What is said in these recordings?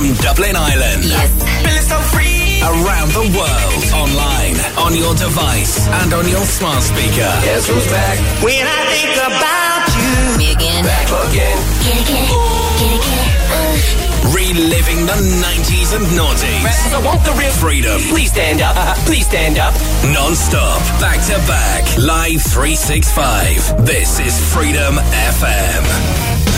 From Dublin Ireland. Yes. So free. Around the world. Online. On your device. And on your smart speaker. Guess who's back? When I think about you. Me again. Back again. Get it, get it. Get it, get it. Uh. Reliving the 90s and noughties. Rappers, I want the real Freedom. Please stand up. Please stand up. Non-stop. Back to back. Live 365. This is Freedom FM.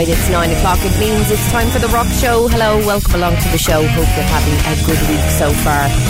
Night. It's nine o'clock. It means it's time for the rock show. Hello, welcome along to the show. Hope you're having a good week so far.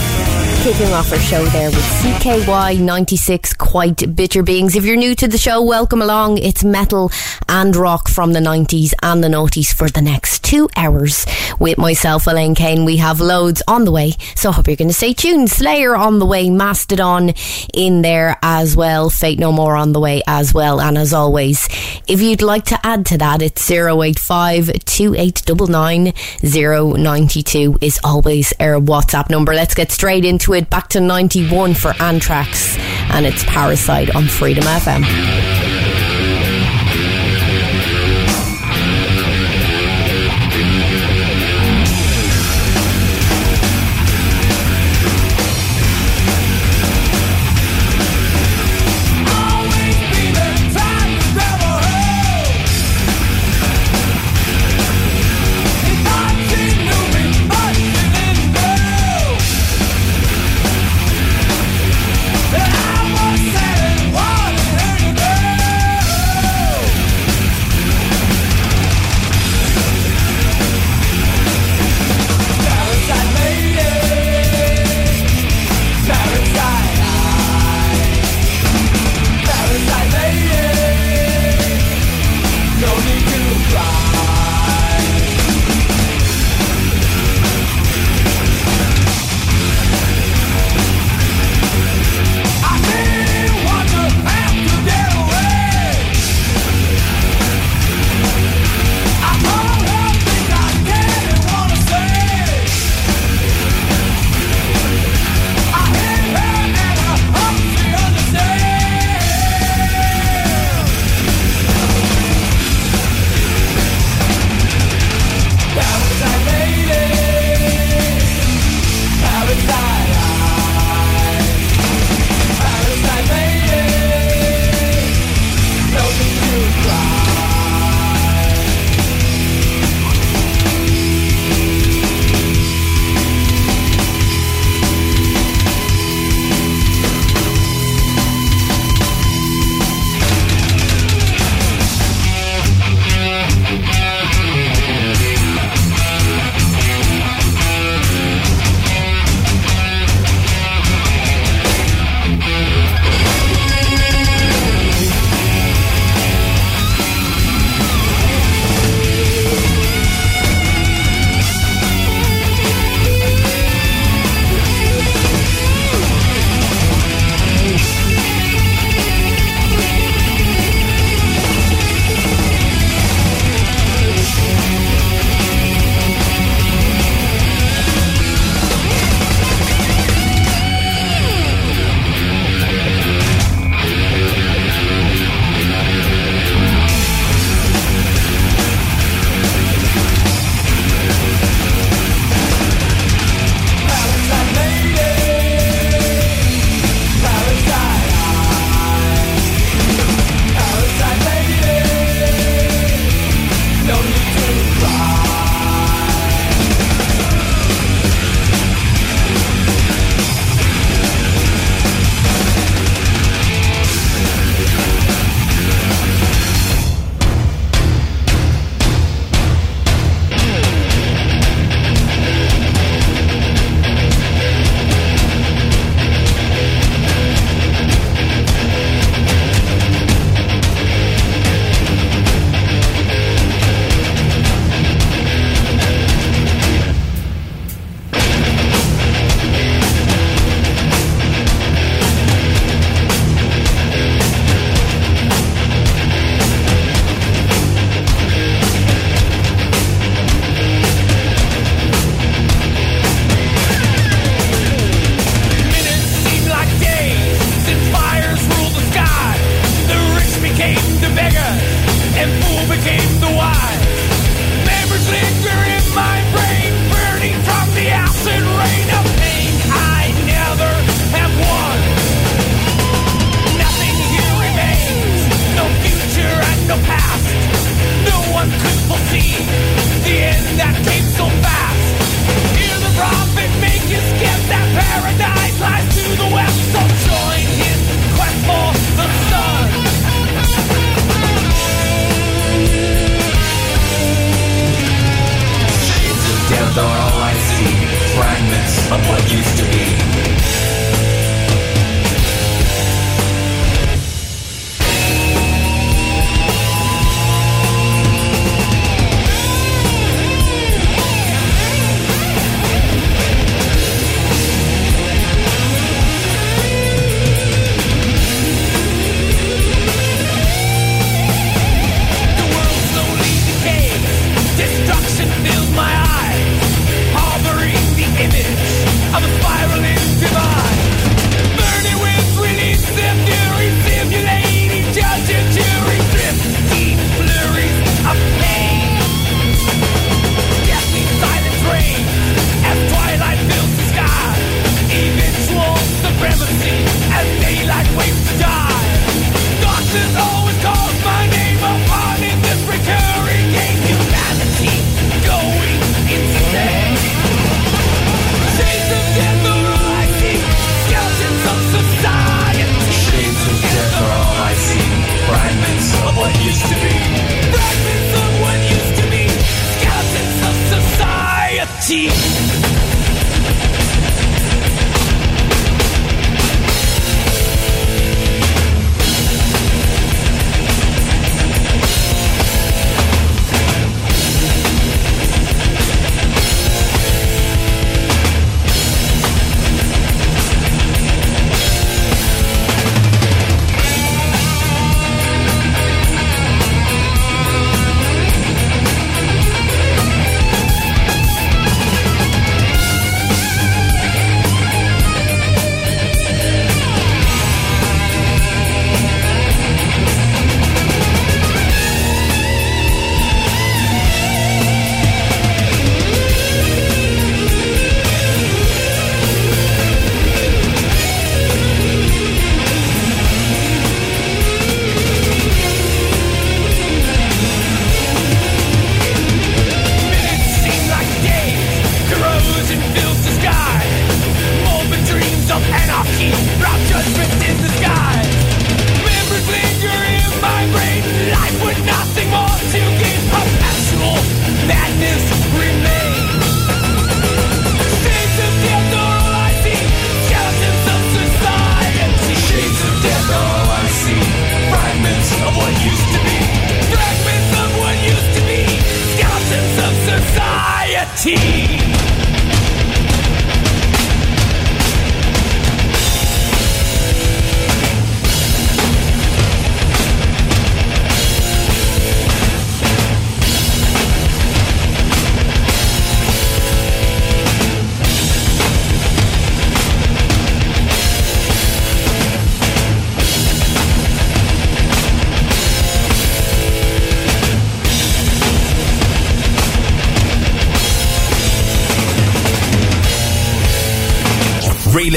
Kicking off our show there with CKY 96 Quite Bitter Beings. If you're new to the show, welcome along. It's metal and rock from the 90s and the noughties for the next two hours. With myself, Elaine Kane, we have loads on the way. So I hope you're going to stay tuned. Slayer on the way, Mastodon in there as well, Faith No More on the way as well. And as always, if you'd like to add to that, it's 085 2899 092 is always our WhatsApp number. Let's get straight into it. Back to 91 for Anthrax and it's Parasite on Freedom FM.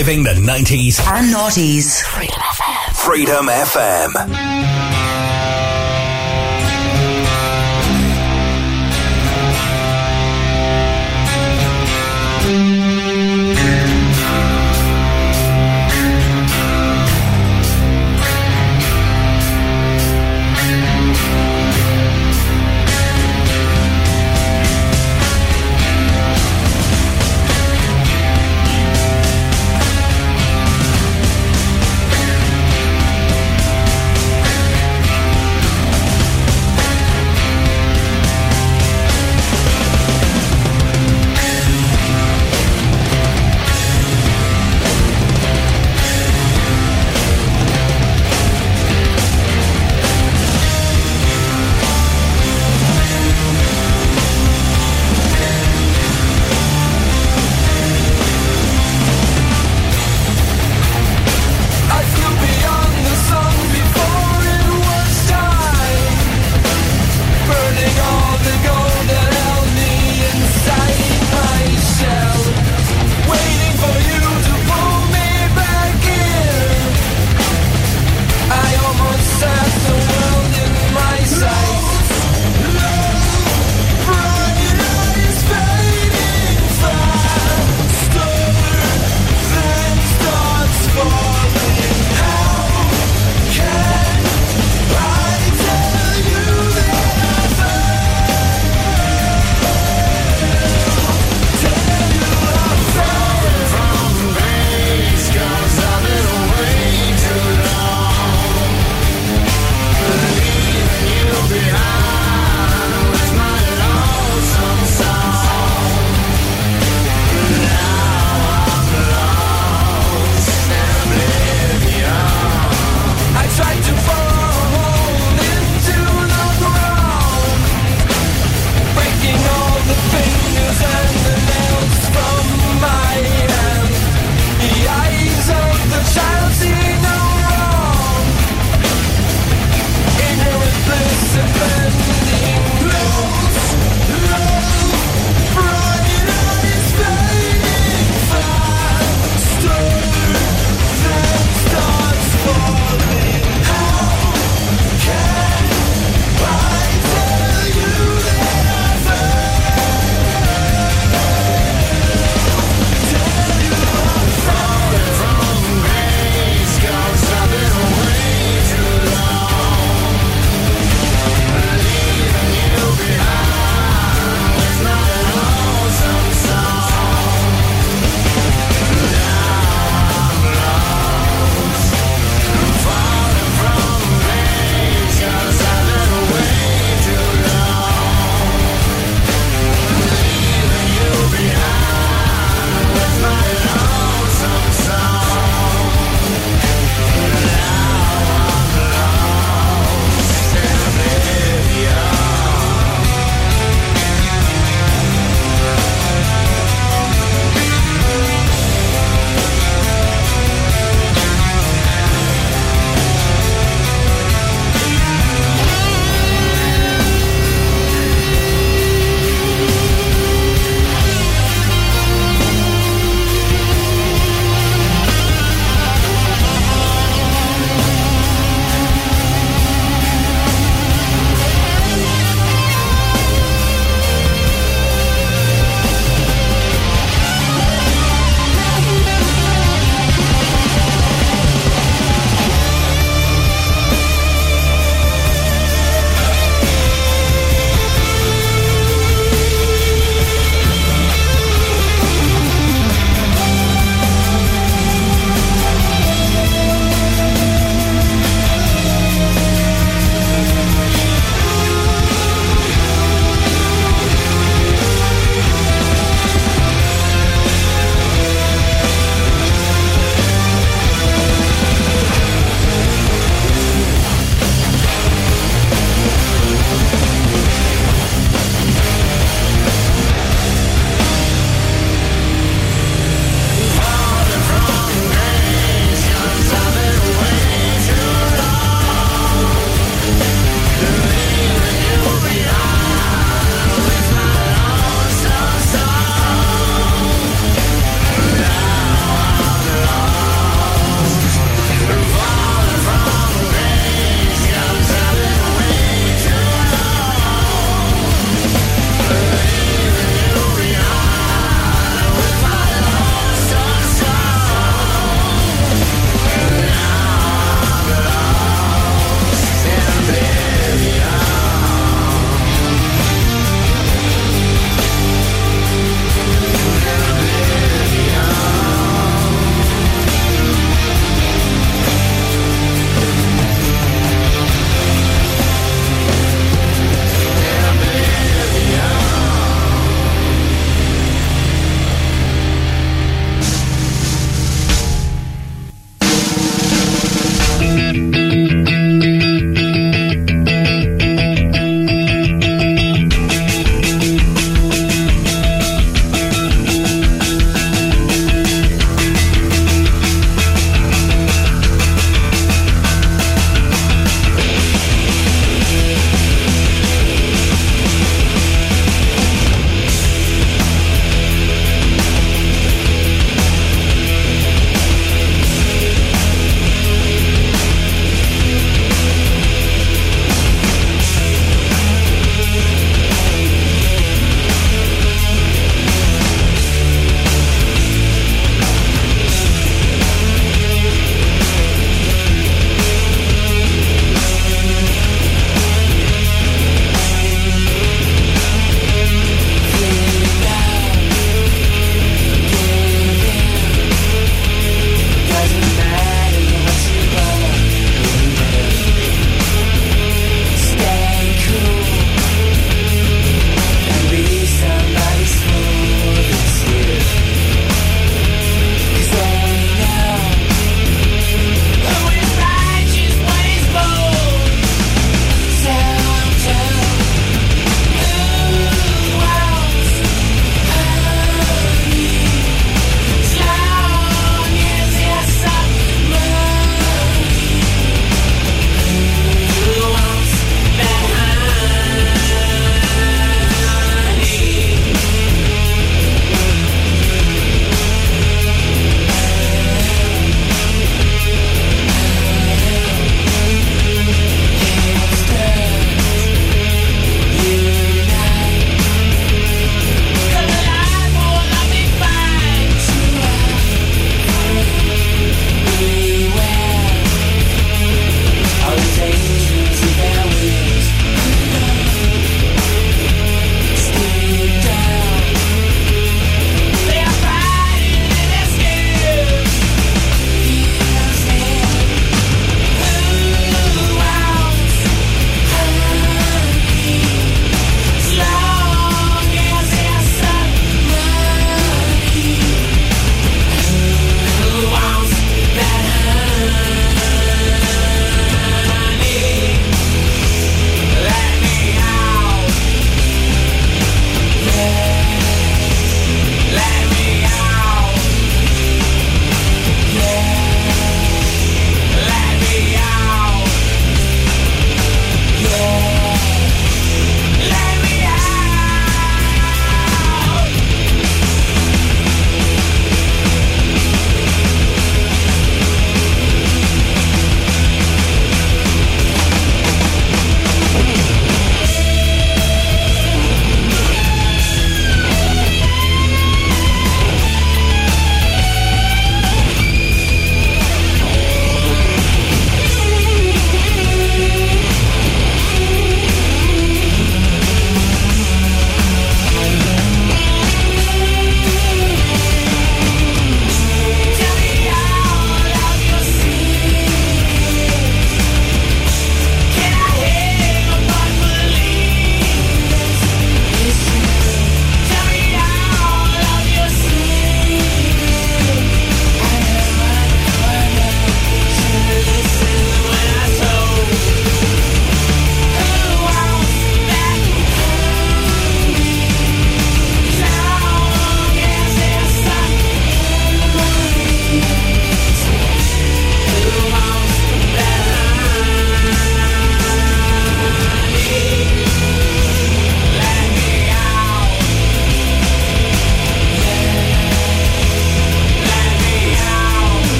Reliving the 90s. And noughties. Freedom FM.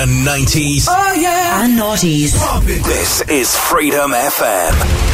The 90s oh yeah and noughties. This is Freedom FM.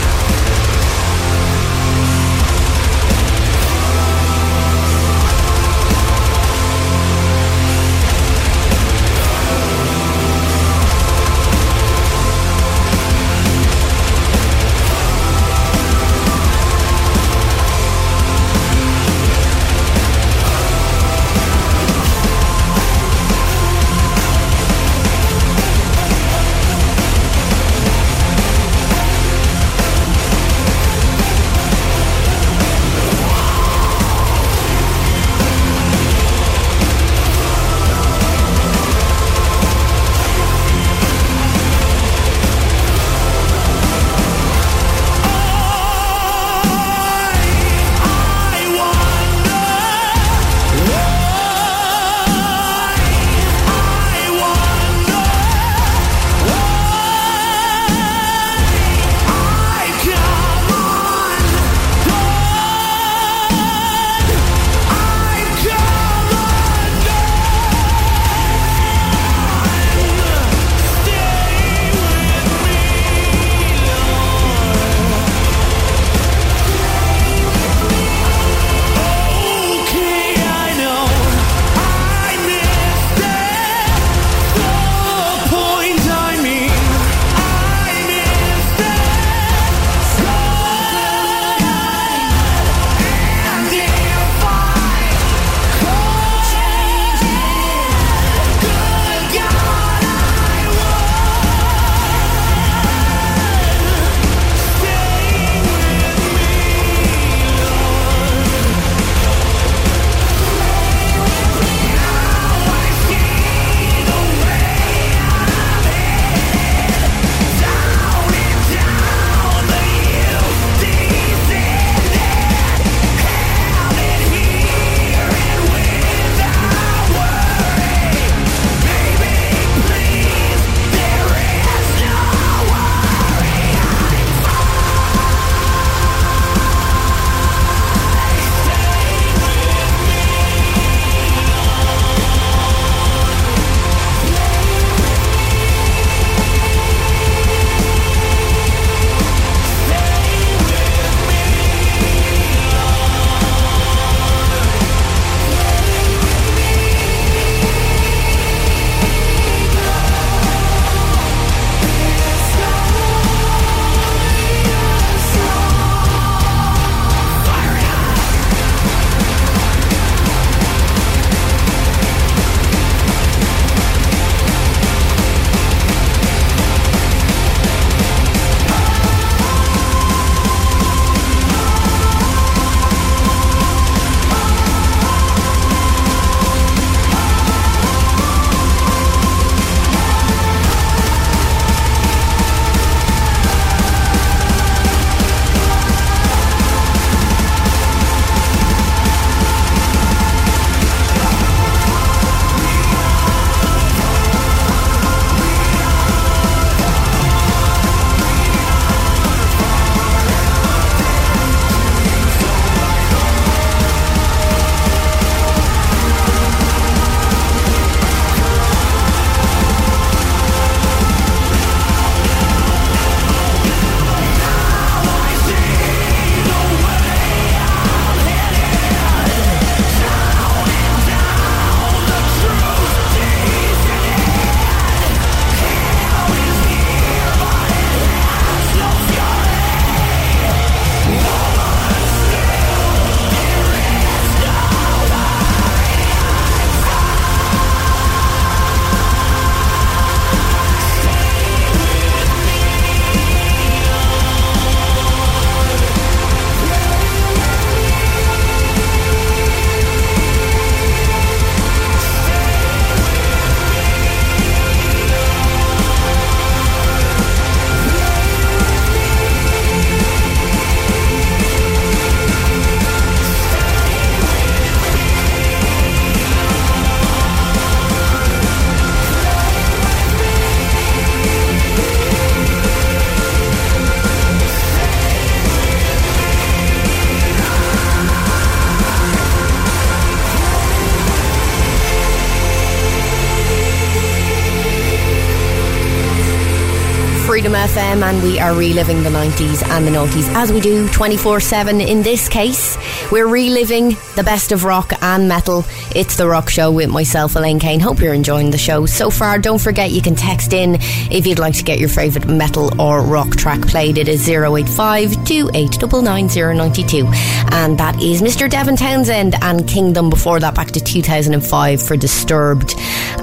Are reliving the 90s and the noughties as we do 24 7. In this case, we're reliving the best of rock and metal. It's the Rock Show with myself, Elaine Kane. Hope you're enjoying the show so far. Don't forget you can text in if you'd like to get your favourite metal or rock track played. It is 085 2899092. And that is Mr. Devin Townsend and Kingdom before that back to 2005 for Disturbed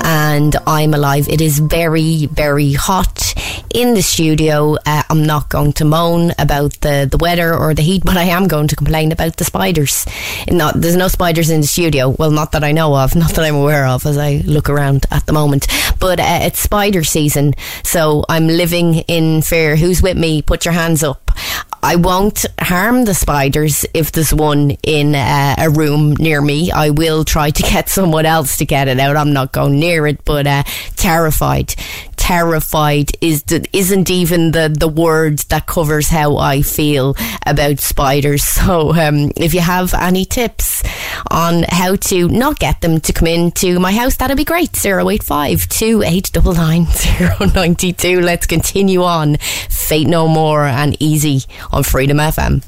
and I'm Alive. It is very, very hot in the studio. Uh, I'm not going to moan about the, the weather or the heat, but I am going to complain about the spiders. Not, there's no spiders in the studio. Well, not that I know of, not that I'm aware of as I look around at the moment. But uh, it's spider season, so I'm living in fear. Who's with me? Put your hands up. I won't harm the spiders if there's one in uh, a room near me. I will try to get someone else to get it out. I'm not going near it, but uh, terrified. Terrified is isn't even the, the word that covers how I feel about spiders. So, um, if you have any tips on how to not get them to come into my house, that'd be great. 085 092. Let's continue on. Faith No More and Easy on Freedom FM.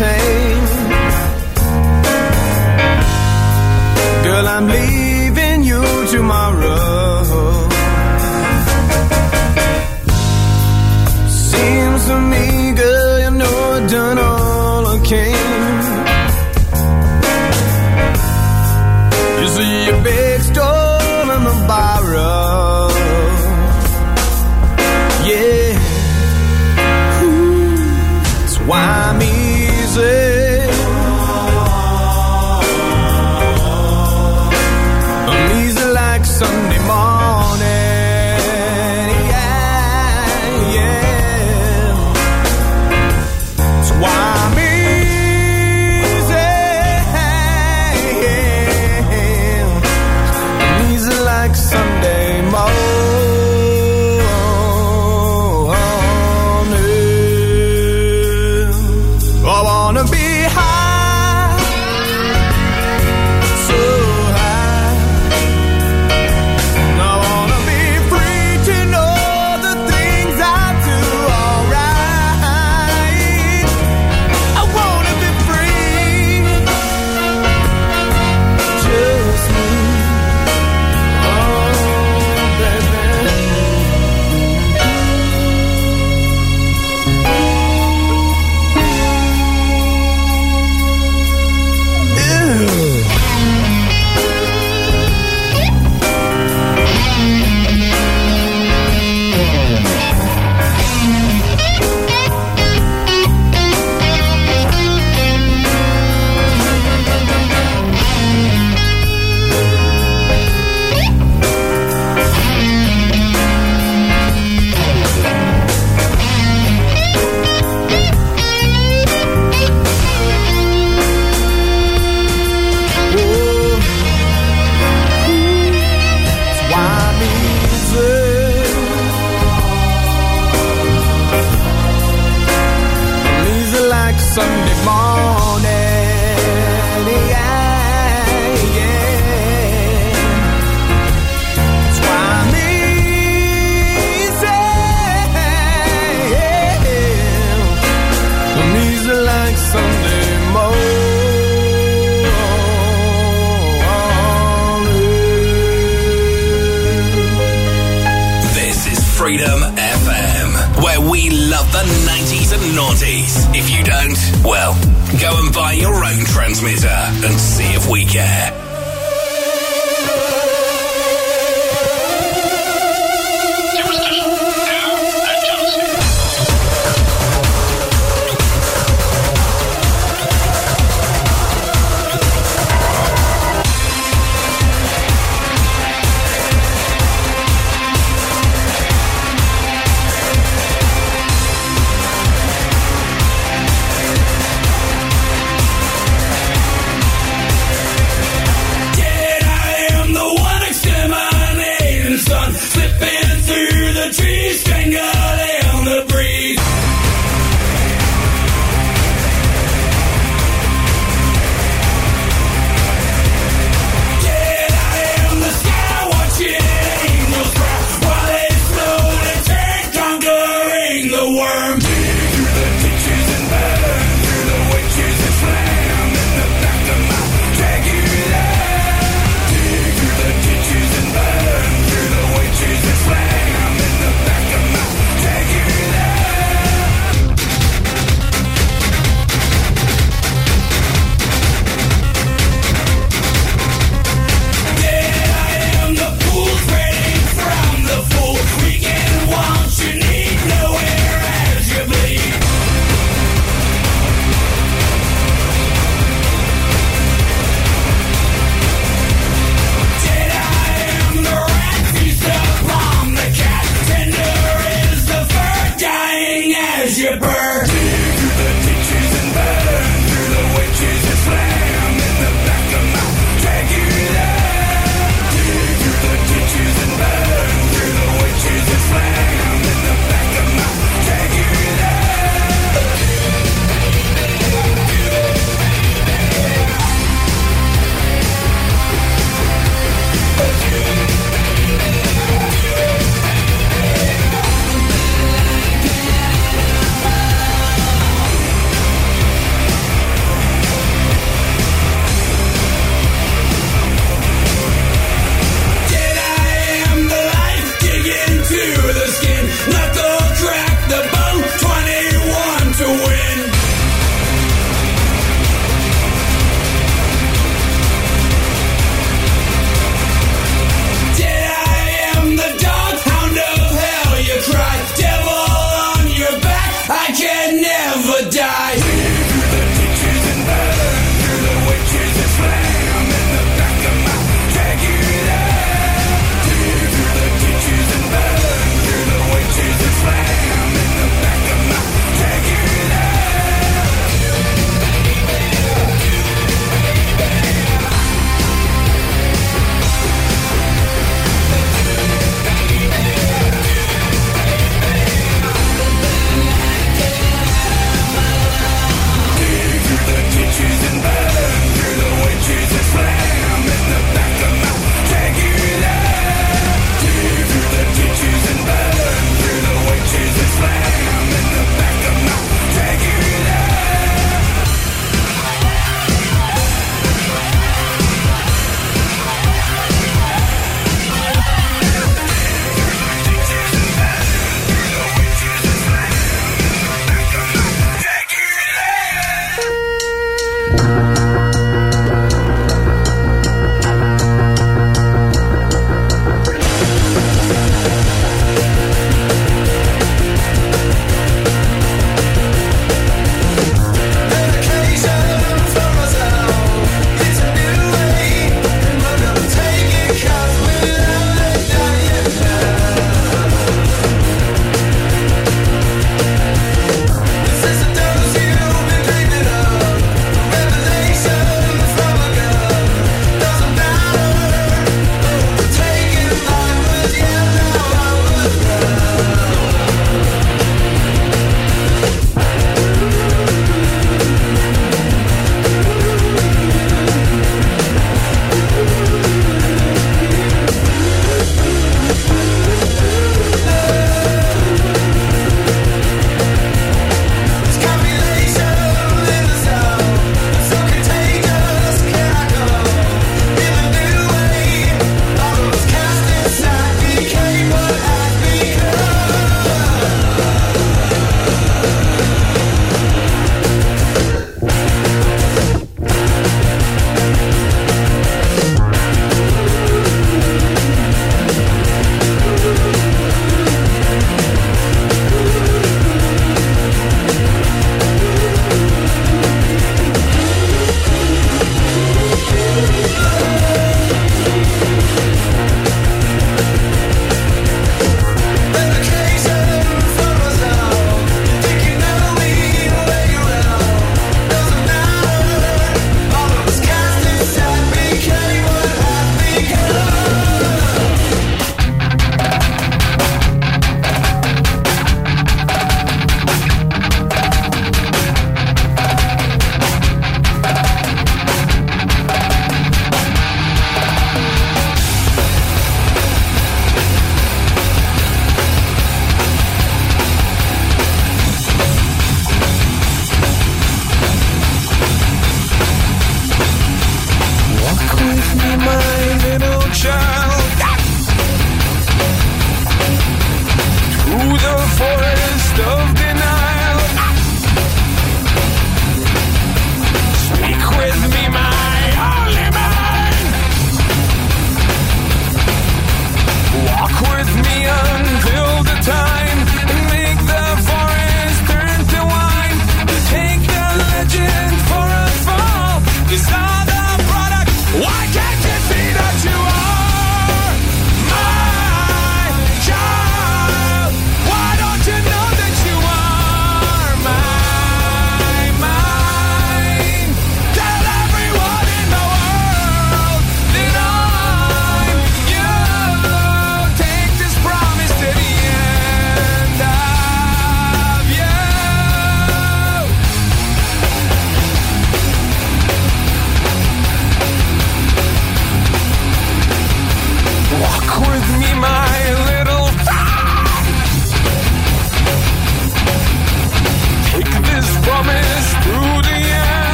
Pain. Girl, I'm leaving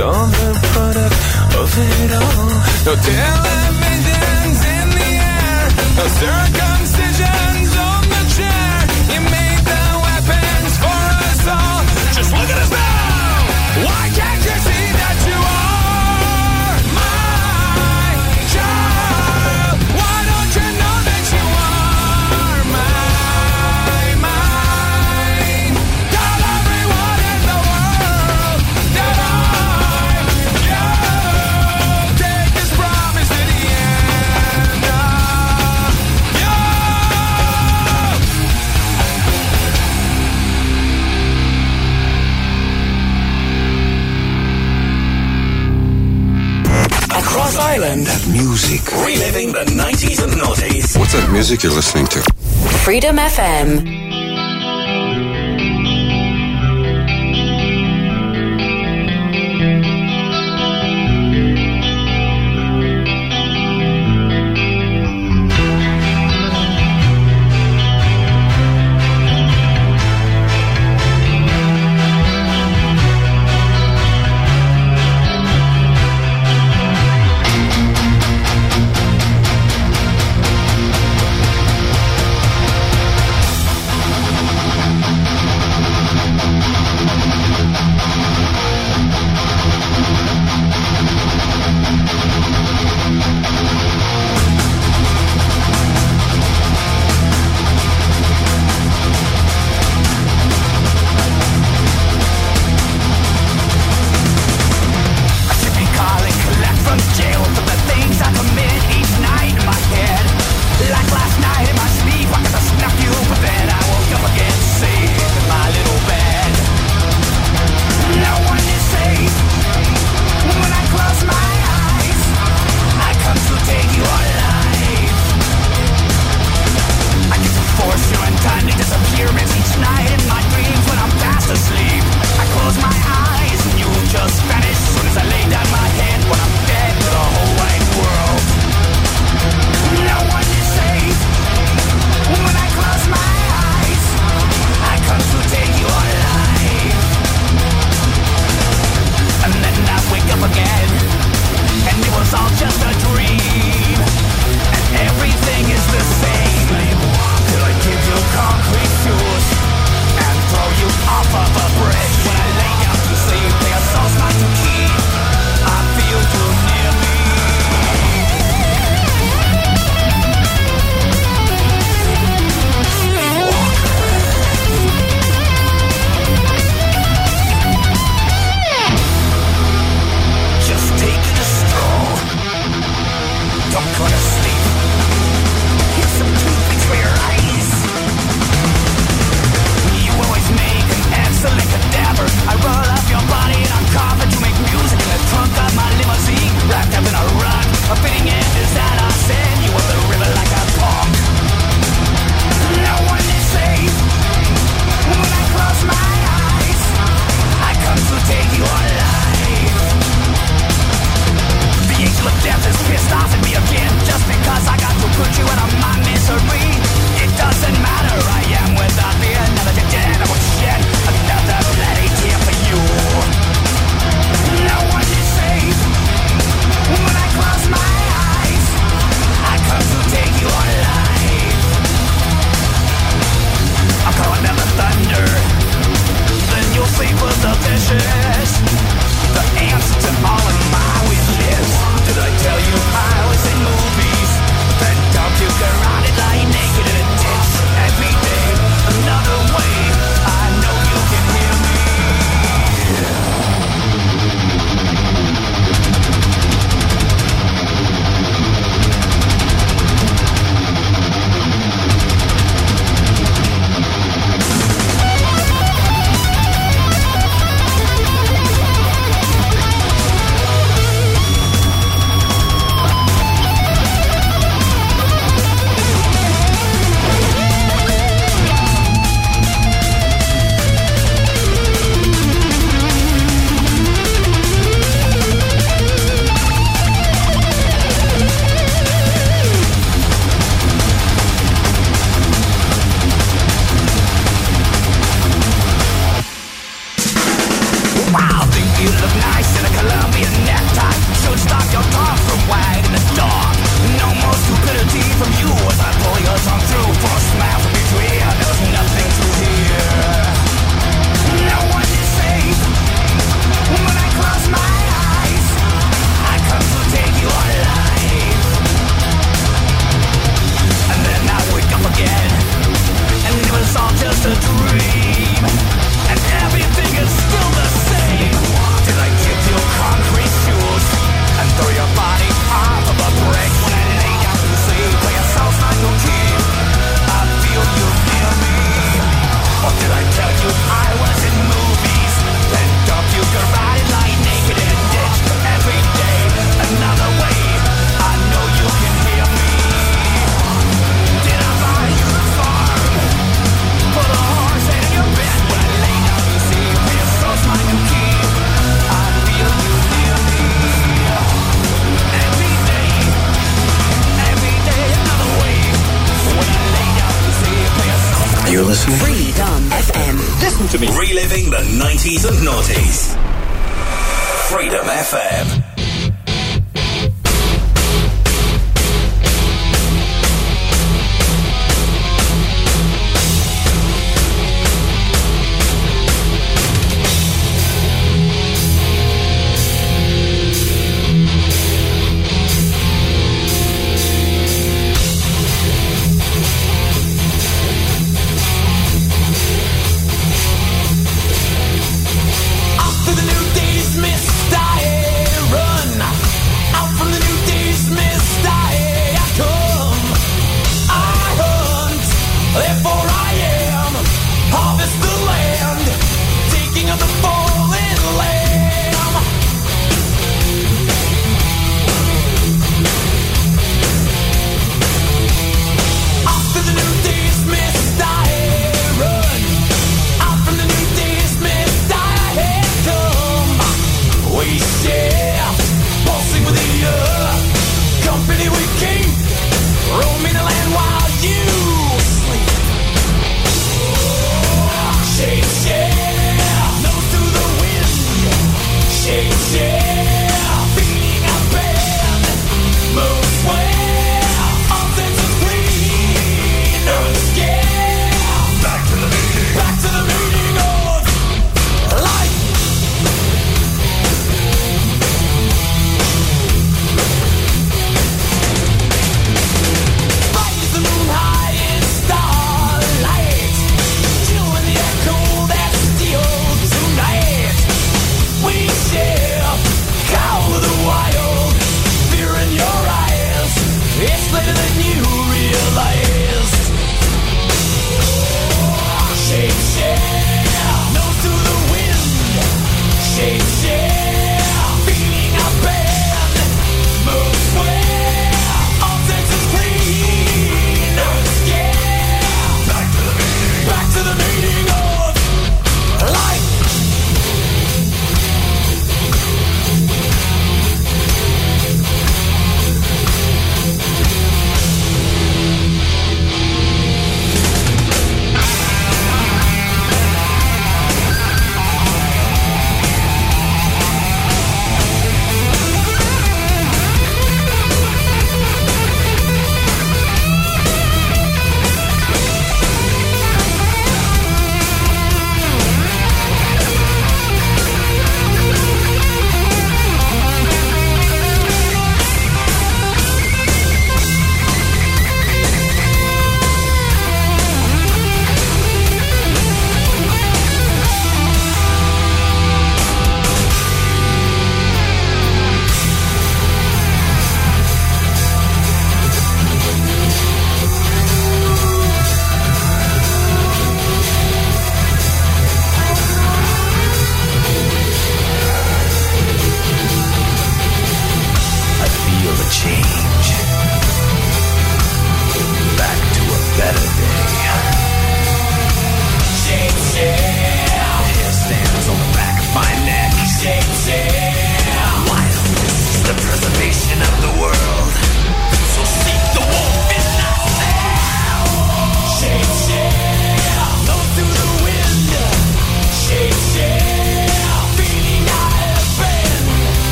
all the product of it all. No, damn, that music you're listening to? Freedom FM.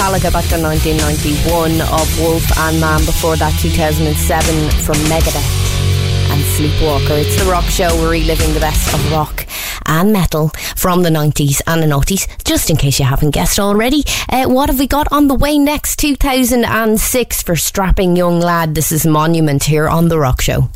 Metallica back in 1991, of Wolf and Man, before that 2007 from Megadeth and Sleepwalker. It's the rock show, we're reliving the best of rock and metal from the 90s and the 90s, just in case you haven't guessed already. Uh, what have we got on the way next? 2006 for Strapping Young Lad. This is Monument here on The Rock Show.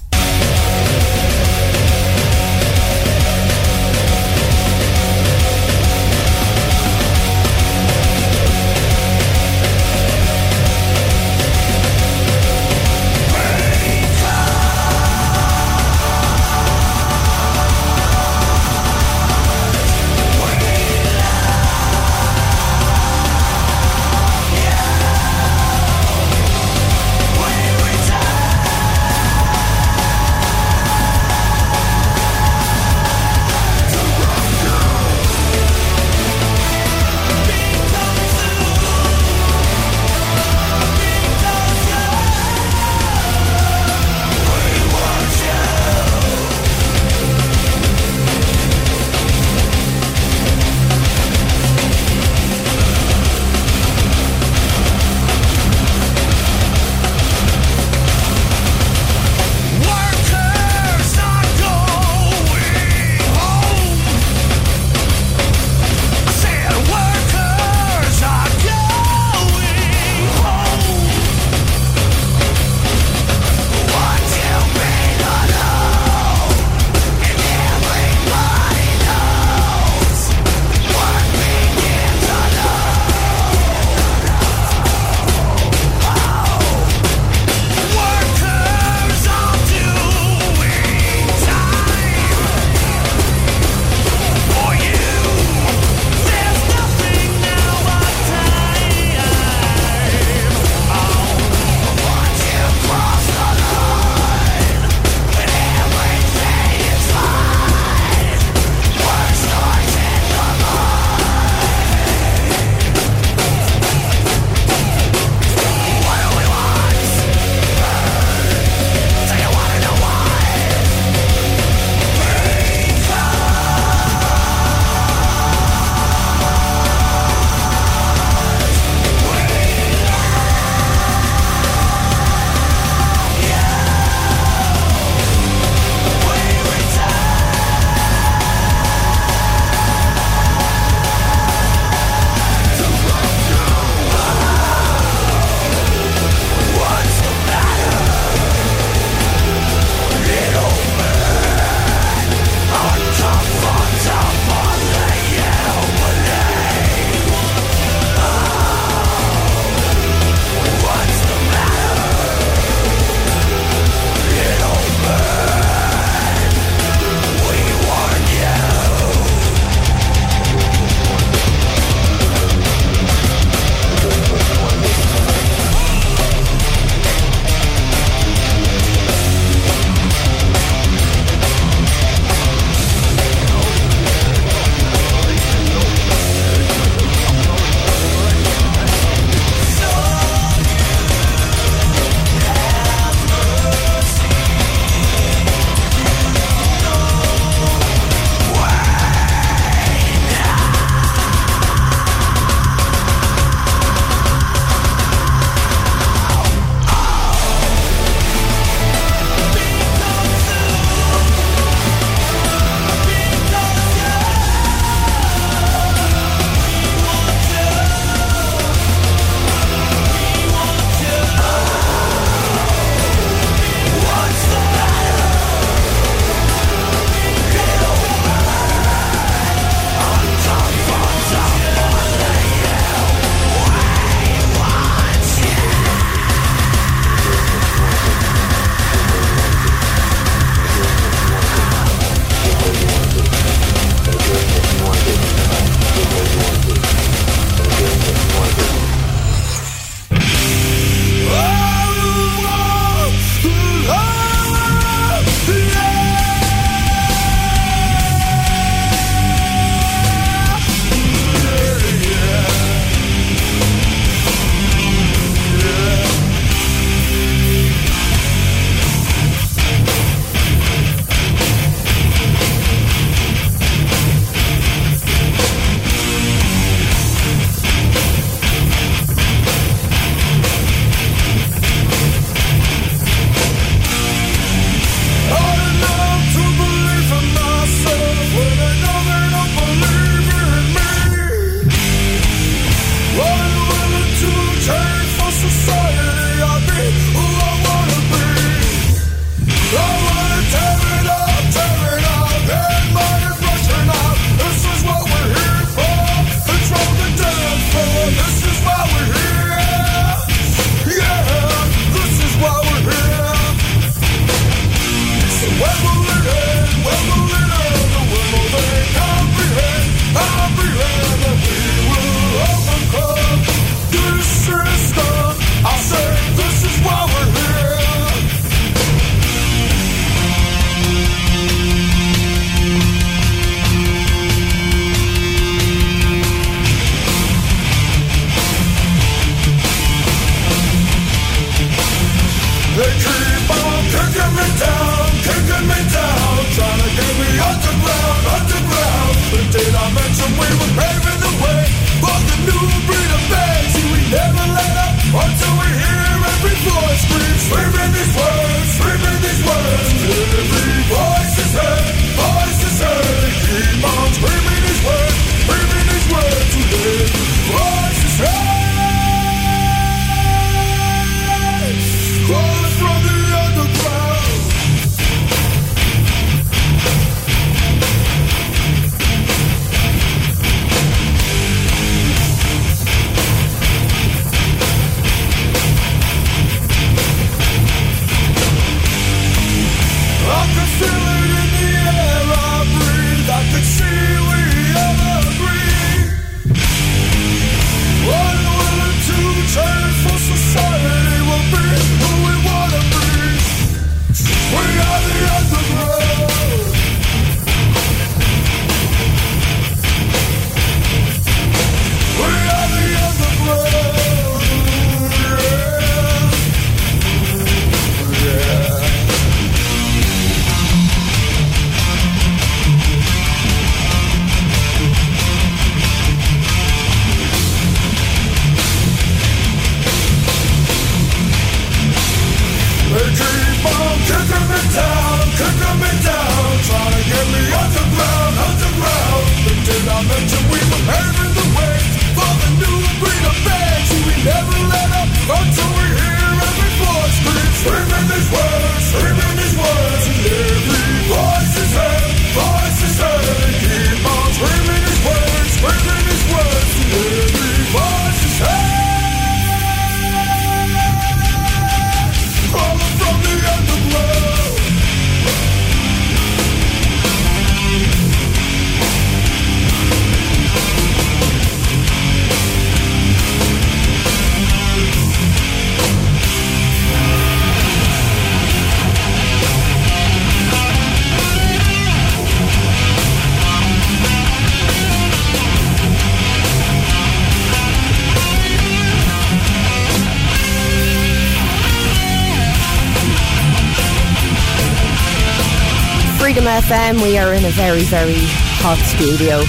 FM, we are in a very, very hot studio.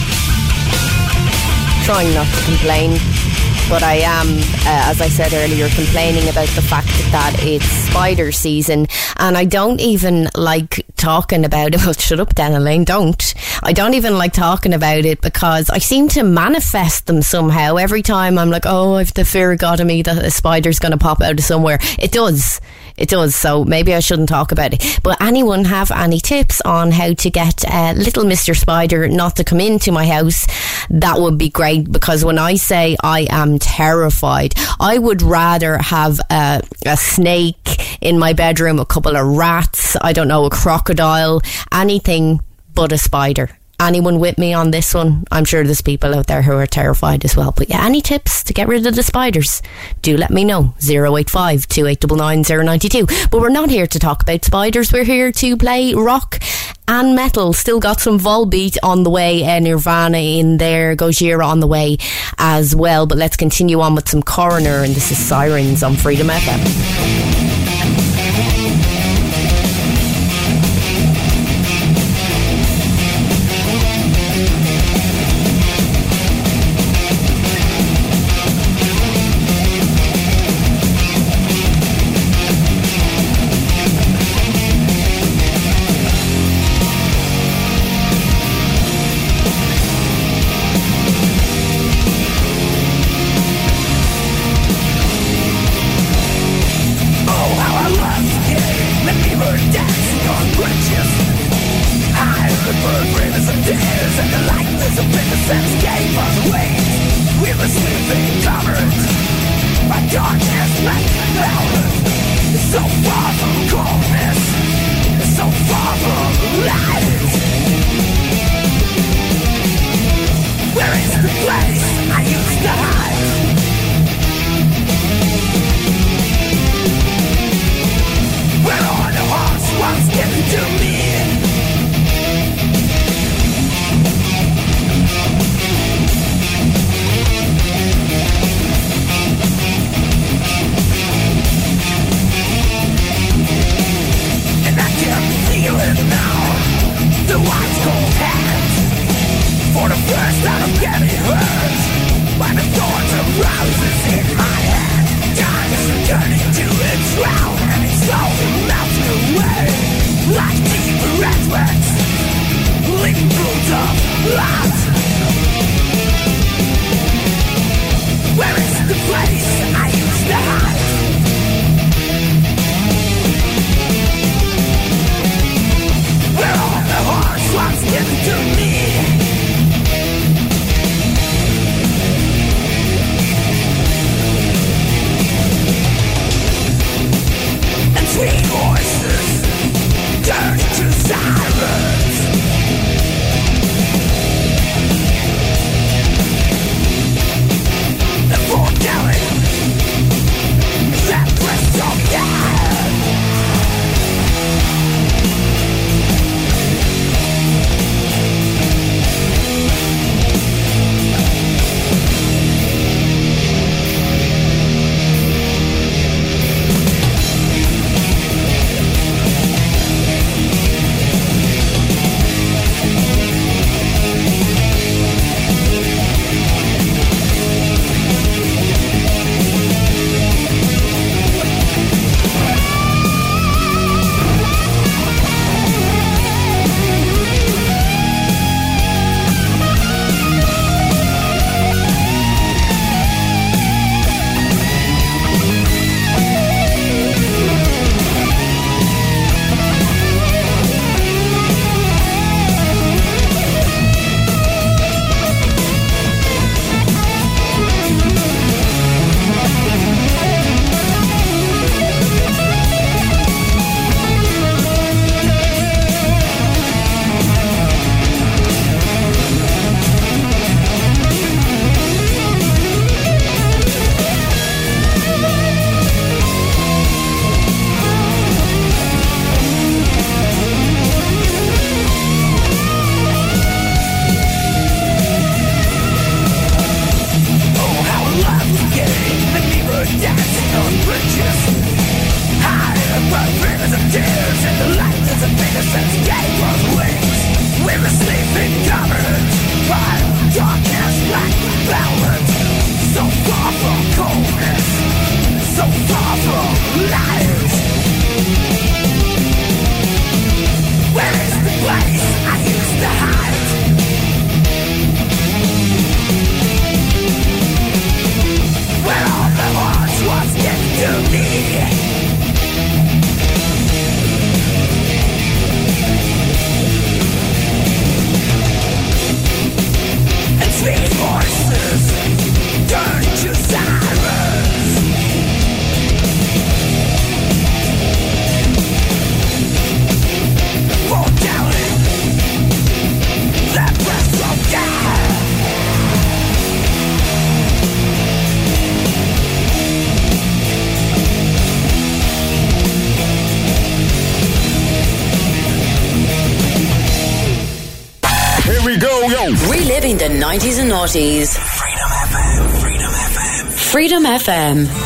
Trying not to complain, but I am, uh, as I said earlier, complaining about the fact that it's spider season, and I don't even like talking about it. Well, shut up, Dan Elaine, don't. I don't even like talking about it because I seem to manifest them somehow every time. I'm like, oh, I've the fear of God in me that a spider's going to pop out of somewhere. It does. It does. So maybe I shouldn't talk about it. But anyone have any tips on how to get uh, little Mr. Spider not to come into my house? That would be great because when I say I am terrified, I would rather have a, a snake in my bedroom, a couple of rats, I don't know, a crocodile, anything but a spider. Anyone with me on this one? I'm sure there's people out there who are terrified as well. But yeah, any tips to get rid of the spiders? Do let me know. 085 092. But we're not here to talk about spiders. We're here to play rock and metal. Still got some Volbeat on the way. Uh, Nirvana in there. Gojira on the way as well. But let's continue on with some Coroner. And this is Sirens on Freedom FM. 90s. Freedom FM, Freedom FM. Freedom FM.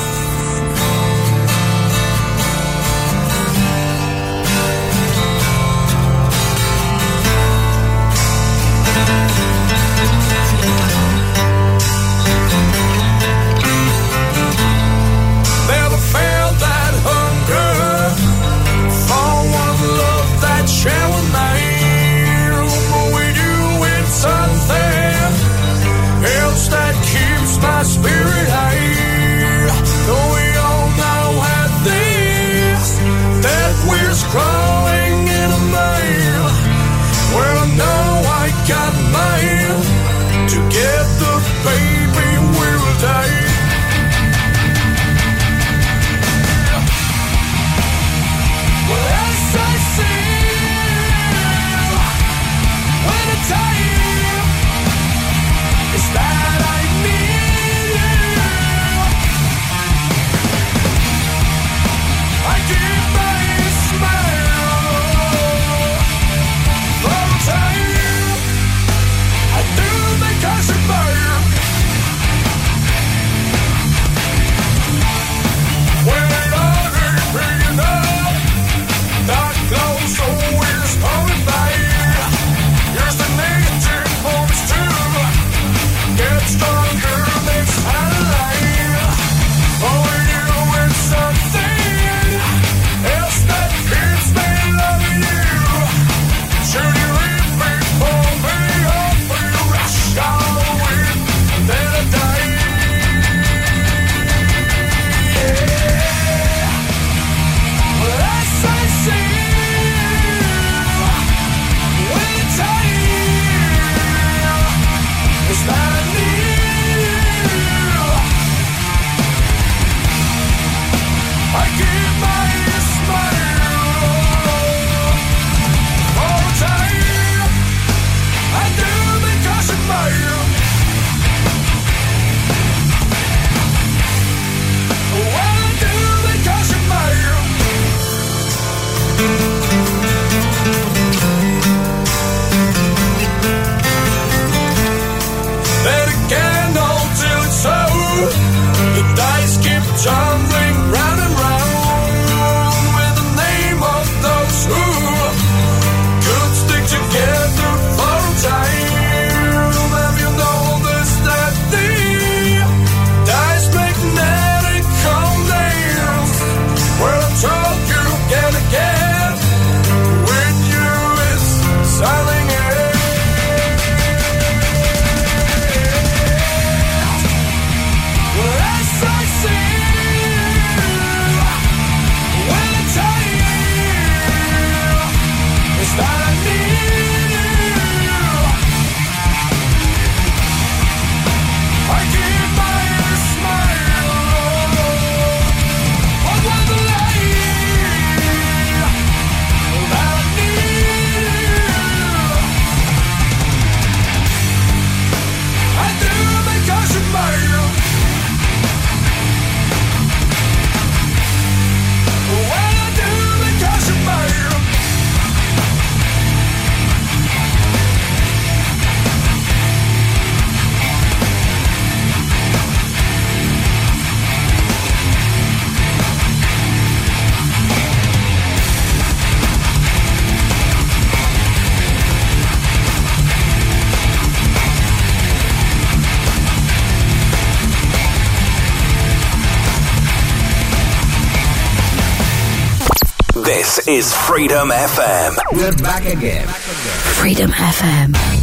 Freedom FM. We're back again. Freedom FM.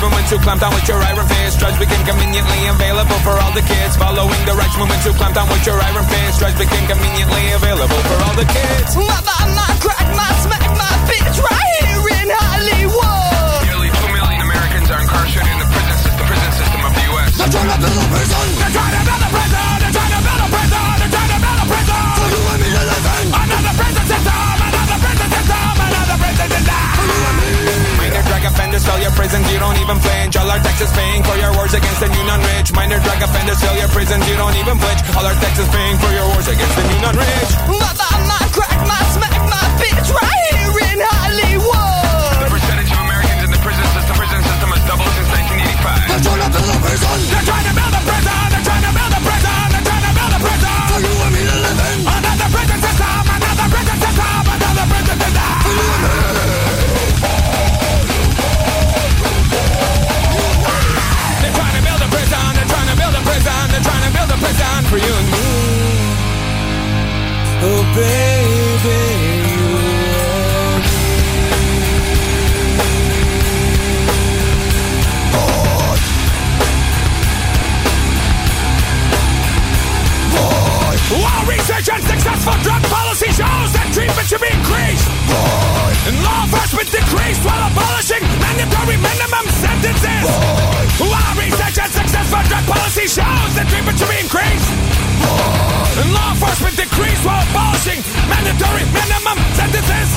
Movement to clamp down with your iron fist. Drugs became conveniently available for all the kids. Following the movement to clamp down with your iron fist. Drugs became conveniently available for all the kids. My, my, my, crack, my, smack, my bitch right here in Hollywood. Nearly two million Americans are incarcerated in the prison system, prison system of the U.S. They're trying to build a prison. They're trying to build a prison. Offenders fill your prisons. You don't even flinch. All our taxes paying for your wars against the new non-rich. Minor drug offenders fill your prisons. You don't even flinch. All our taxes paying for your wars against the new non-rich. My, my, my, crack, my, smack, my bitch right here in Hollywood. The percentage of Americans in the prison system, prison system has doubled since 1985. They're trying to build a prison. They're trying to build a prison. To build a prison for you and me. Oh, baby. you and me. While research on successful drug policy shows that treatment should be increased, Boy. and law enforcement decreased while abolishing mandatory minimum sentences. Boy. While research on successful drug policy shows that treatment should be increased, and law enforcement decreased while abolishing mandatory minimum sentences.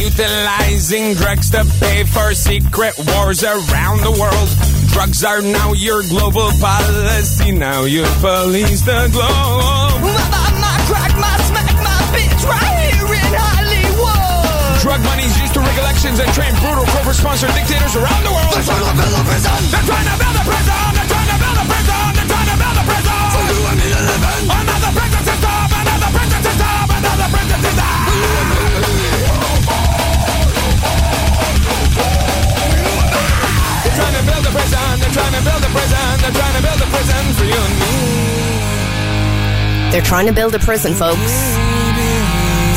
Utilizing drugs to pay for secret wars around the world. Drugs are now your global policy. Now you police the globe. Drug money's used to rig elections and train brutal corporate-sponsored dictators around the world. They're trying to build a prison. They're trying to build a prison. They're trying to build a prison. They're trying to build a prison. For you and me to live in. Another prison system. Another prison system. Another prison system. They're trying to build a prison. They're trying to build a prison. They're trying to build a prison for you and me. They're trying to build a prison, folks.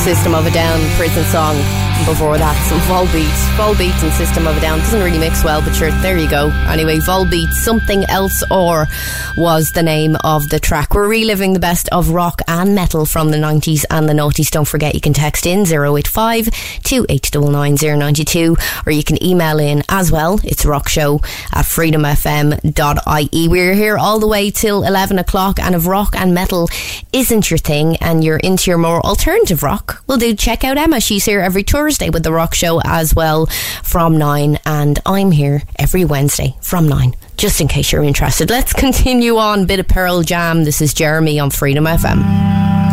System of a Down prison song. Before that, some Volbeat. Volbeat and System of a Down doesn't really mix well, but sure, there you go. Anyway, Volbeat, Something Else Or was the name of the track. We're reliving the best of rock and metal from the 90s and the noughties. Don't forget, you can text in 085 2899 or you can email in as well. It's rockshow at freedomfm.ie. We're here all the way till 11 o'clock, and if rock and metal isn't your thing and you're into your more alternative rock, well, do check out Emma. She's here every Thursday with the Rock Show as well from 9, and I'm here every Wednesday from 9, just in case you're interested. Let's continue on. Bit of Pearl Jam. This is Jeremy on Freedom FM.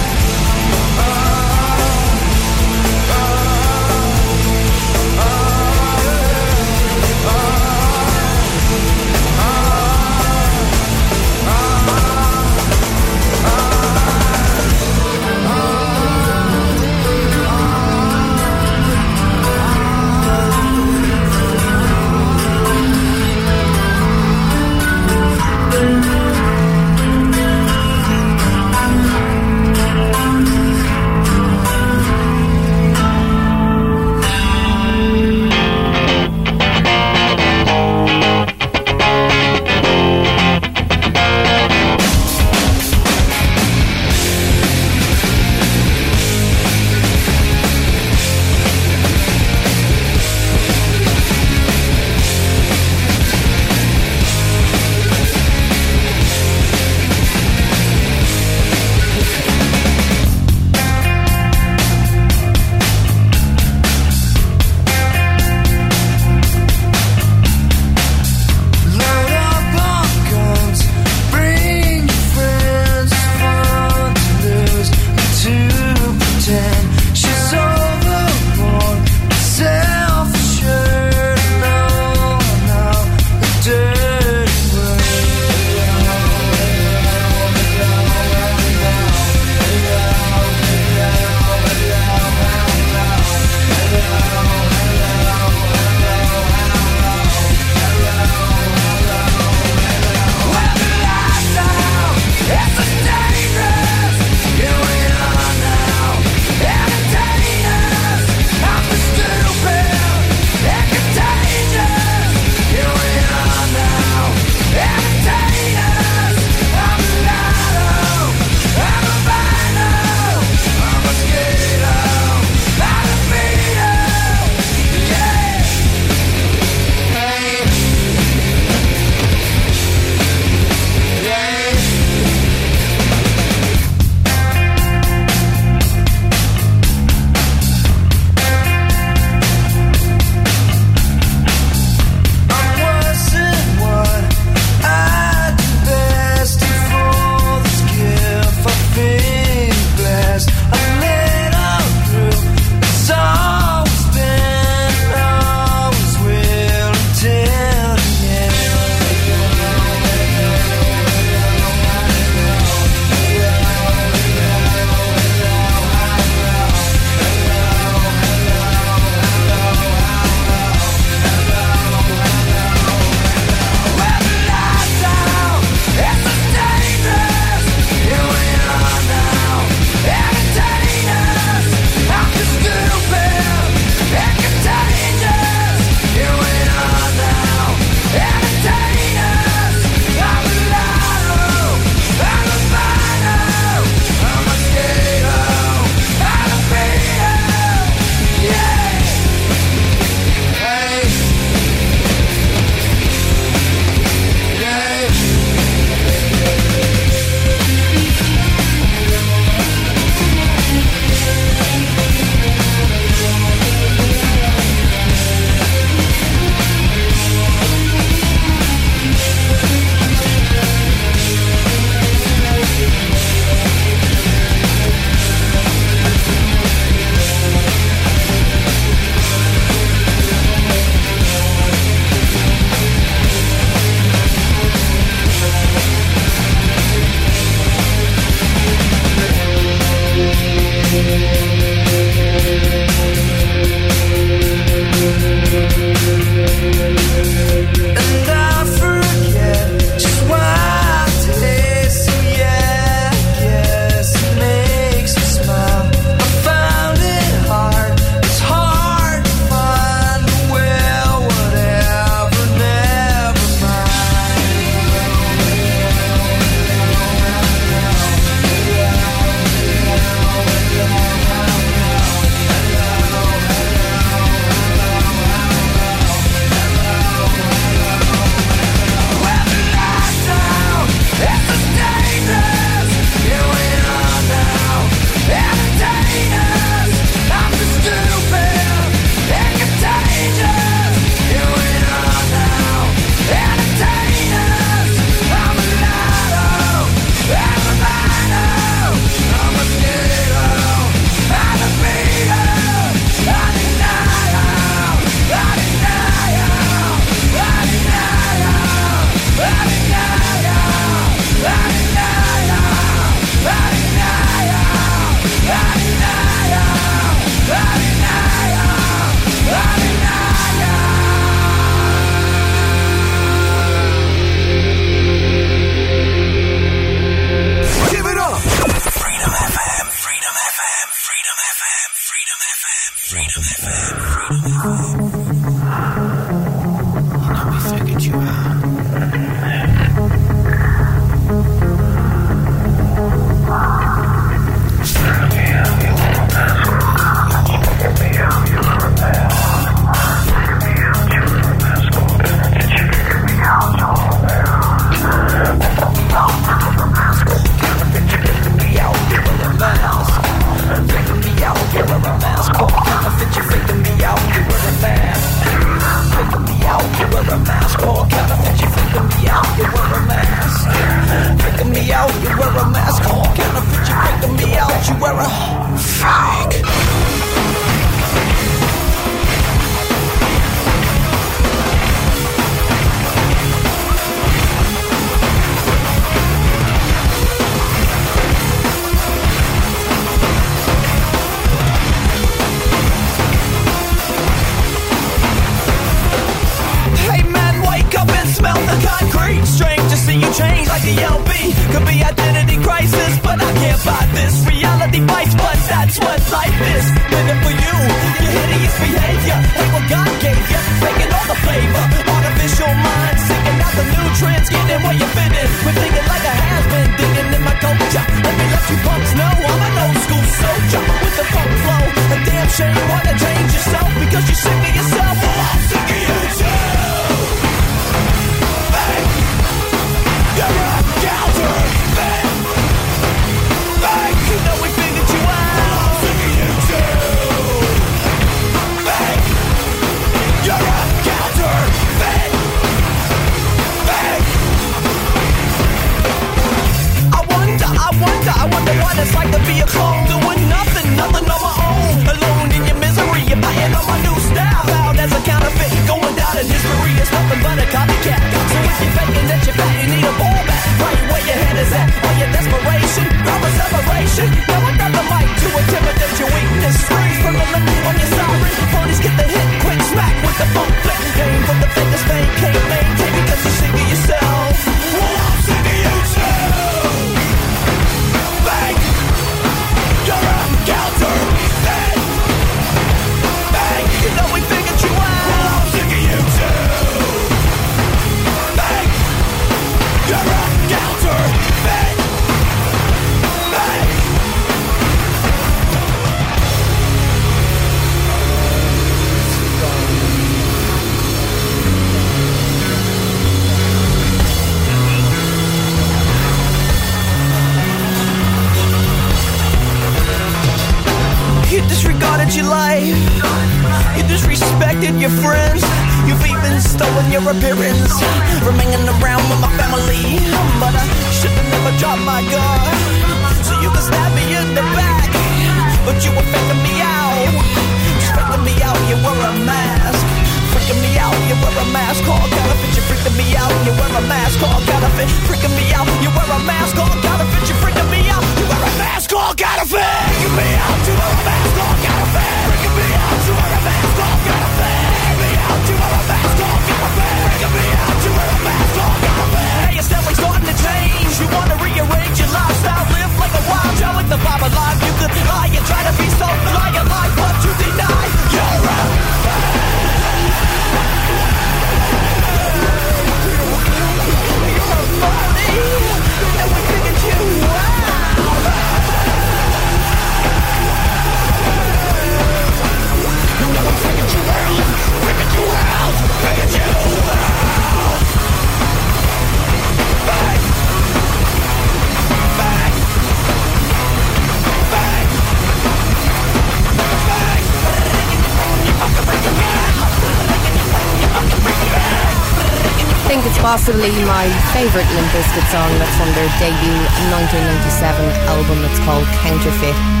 possibly my favourite Limp Bizkit song that's from their debut 1997 album. It's called Counterfeit.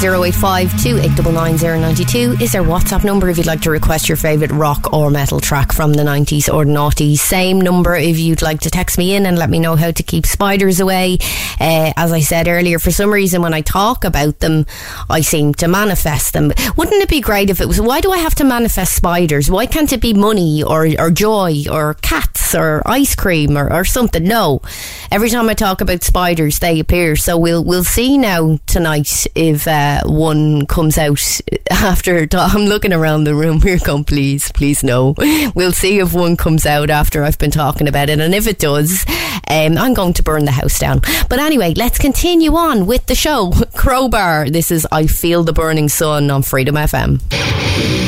085 is our WhatsApp number if you'd like to request your favourite rock or metal track from the 90s or noughties. Same number if you'd like to text me in and let me know how to keep spiders away. Uh, as I said earlier, for some reason, when I talk about them, I seem to manifest them. Wouldn't it be great if it was? Why do I have to manifest spiders? Why can't it be money or, or joy or cats or ice cream or, or something? No, Every time I talk about spiders, they appear. So we'll we'll see now tonight if uh, one comes out after. I'm looking around the room. Here, come, please, please, no. We'll see if one comes out after I've been talking about it, and if it does, um, I'm going to burn the house down. But anyway, let's continue on with the show. Crowbar. This is I Feel the Burning Sun on Freedom FM.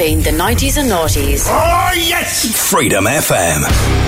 Ireland. Reliving the 90s and noughties. Oh, yes! Freedom FM.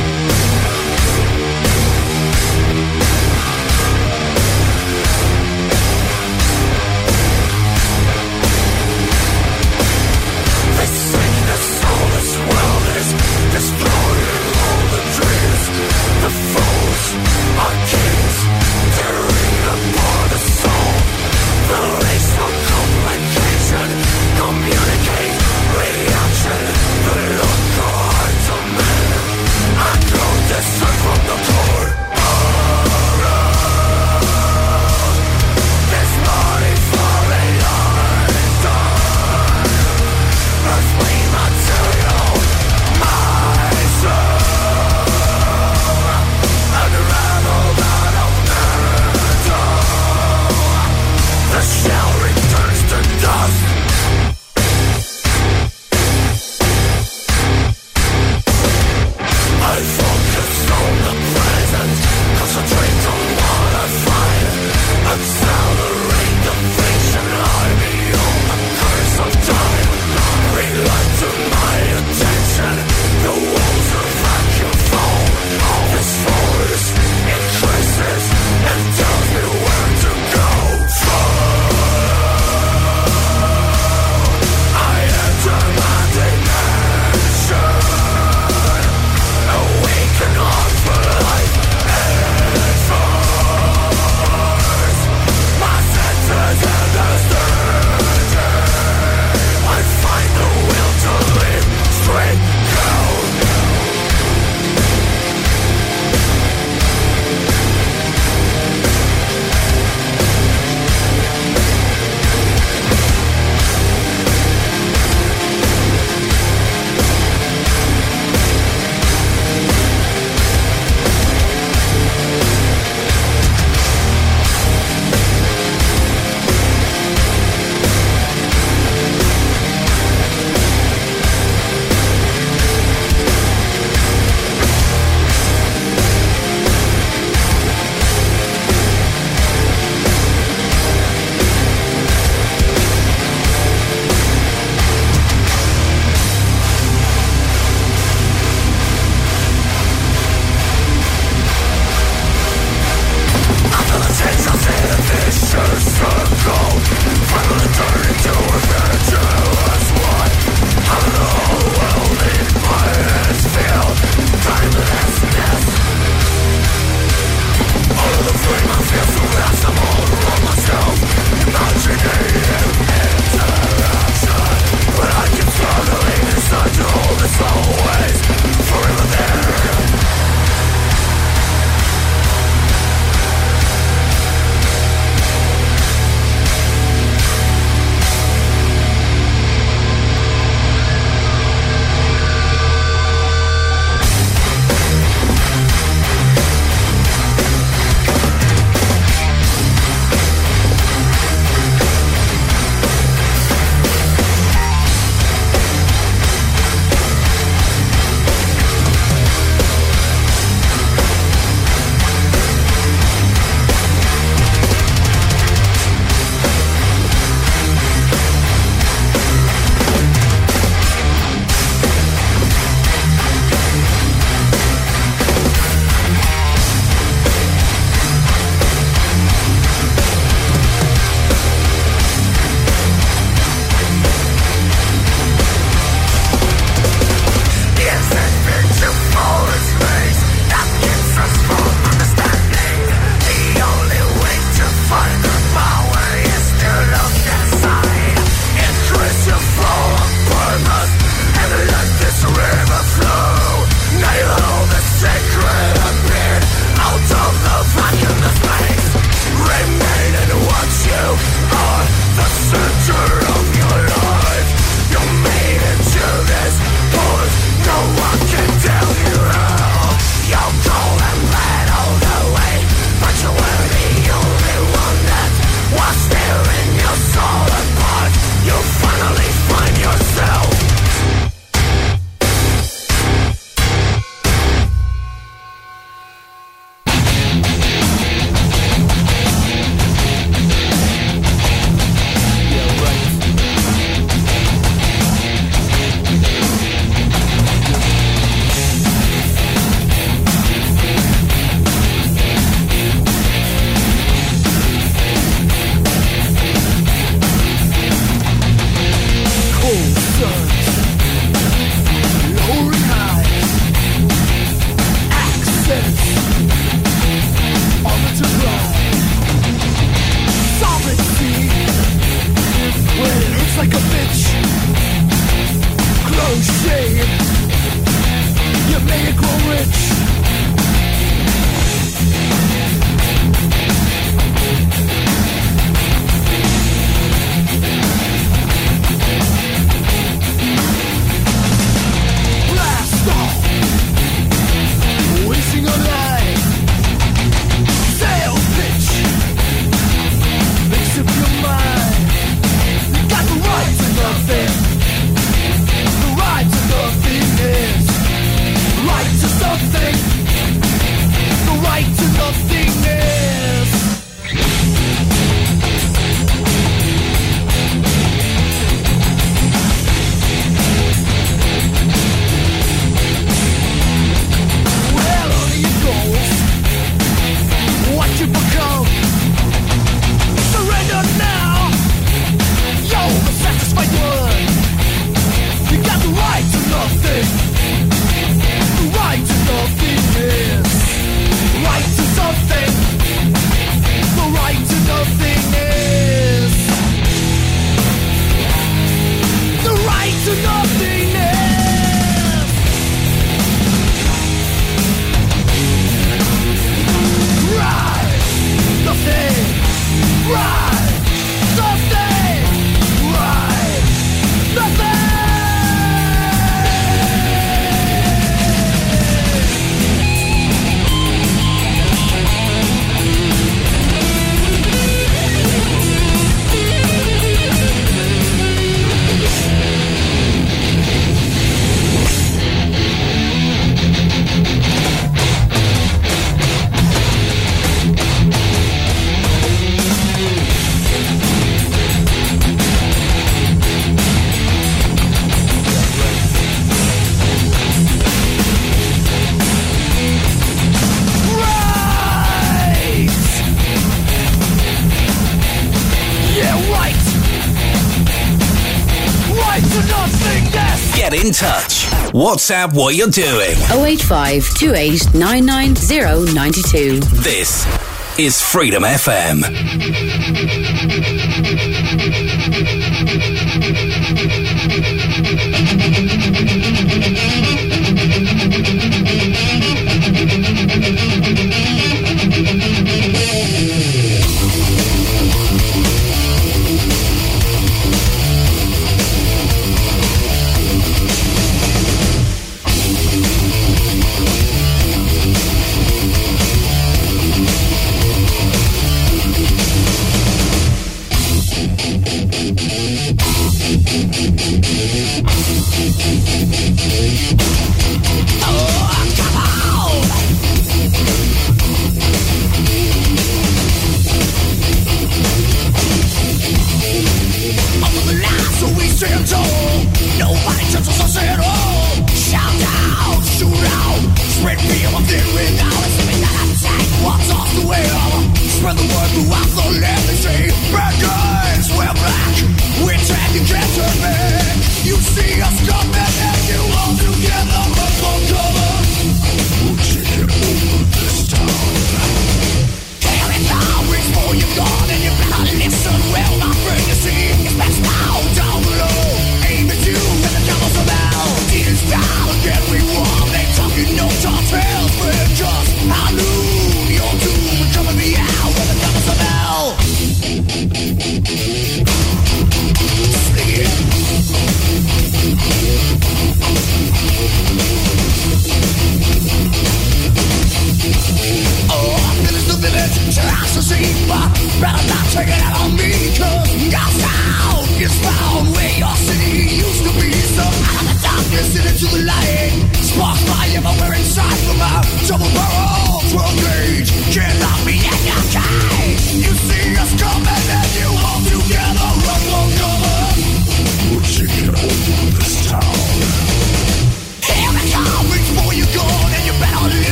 WhatsApp what you're doing. 085 This is Freedom FM.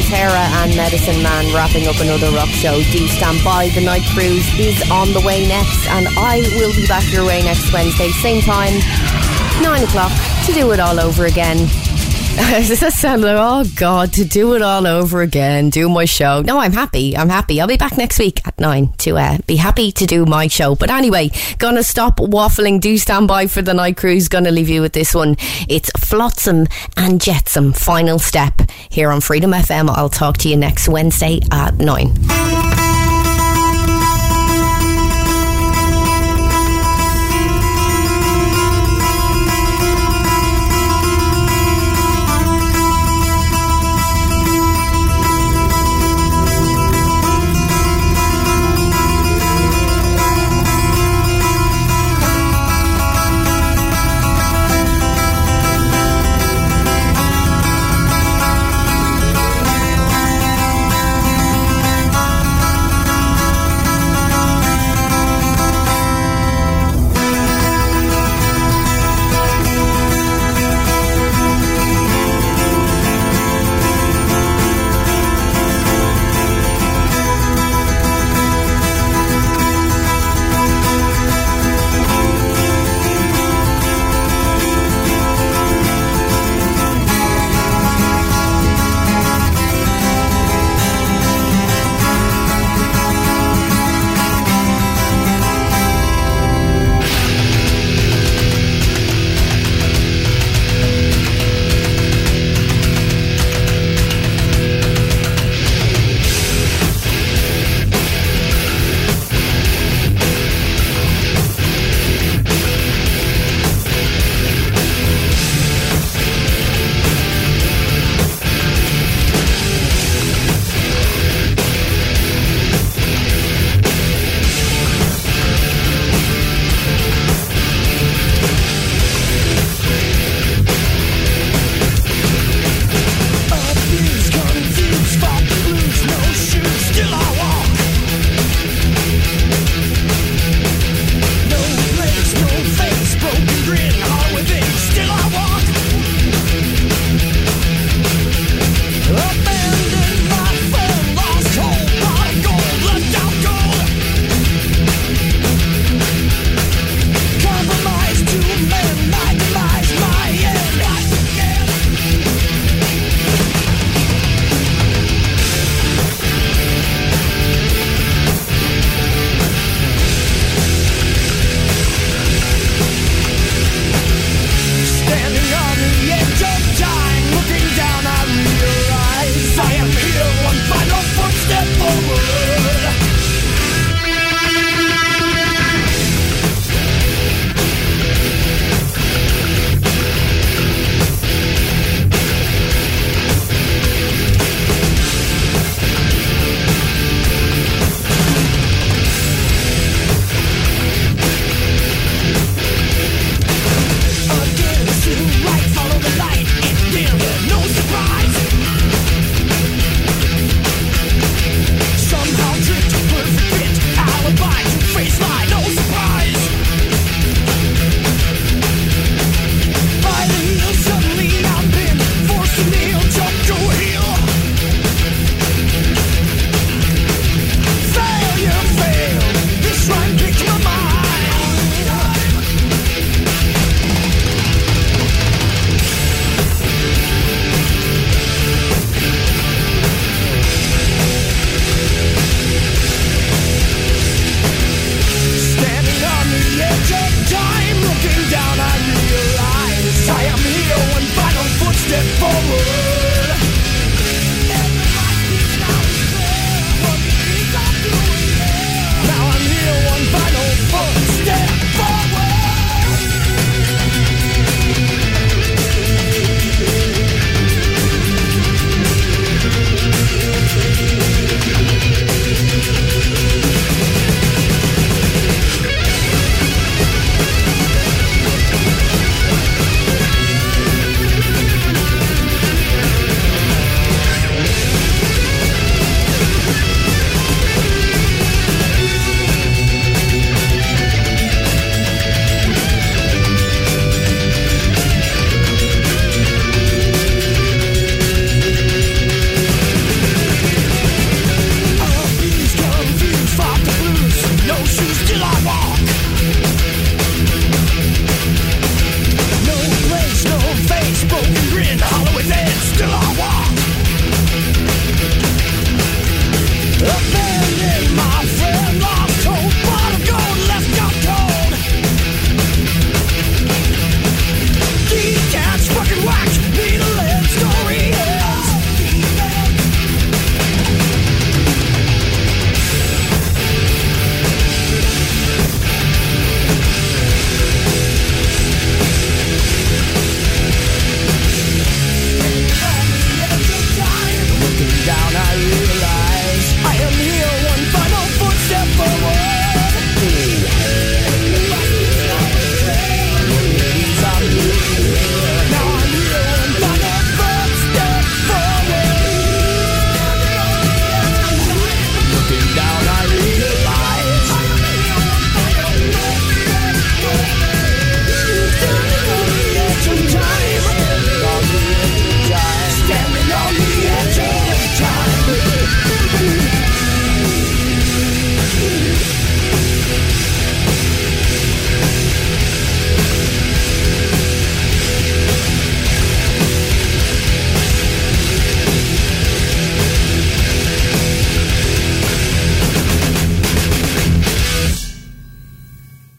Pantera, and Medicine Man wrapping up another rock show. Do stand by. The night cruise is on the way next, and I will be back your way next Wednesday, same time, nine o'clock, to do it all over again. Does that sound like, oh God, to do it all over again, do my show? No, I'm happy. I'm happy. I'll be back next week nine to uh, be happy to do my show. But anyway, gonna stop waffling. Do stand by for the night cruise. Gonna leave you with this one. It's Flotsam and Jetsam. Final step here on Freedom FM. I'll talk to you next Wednesday at nine.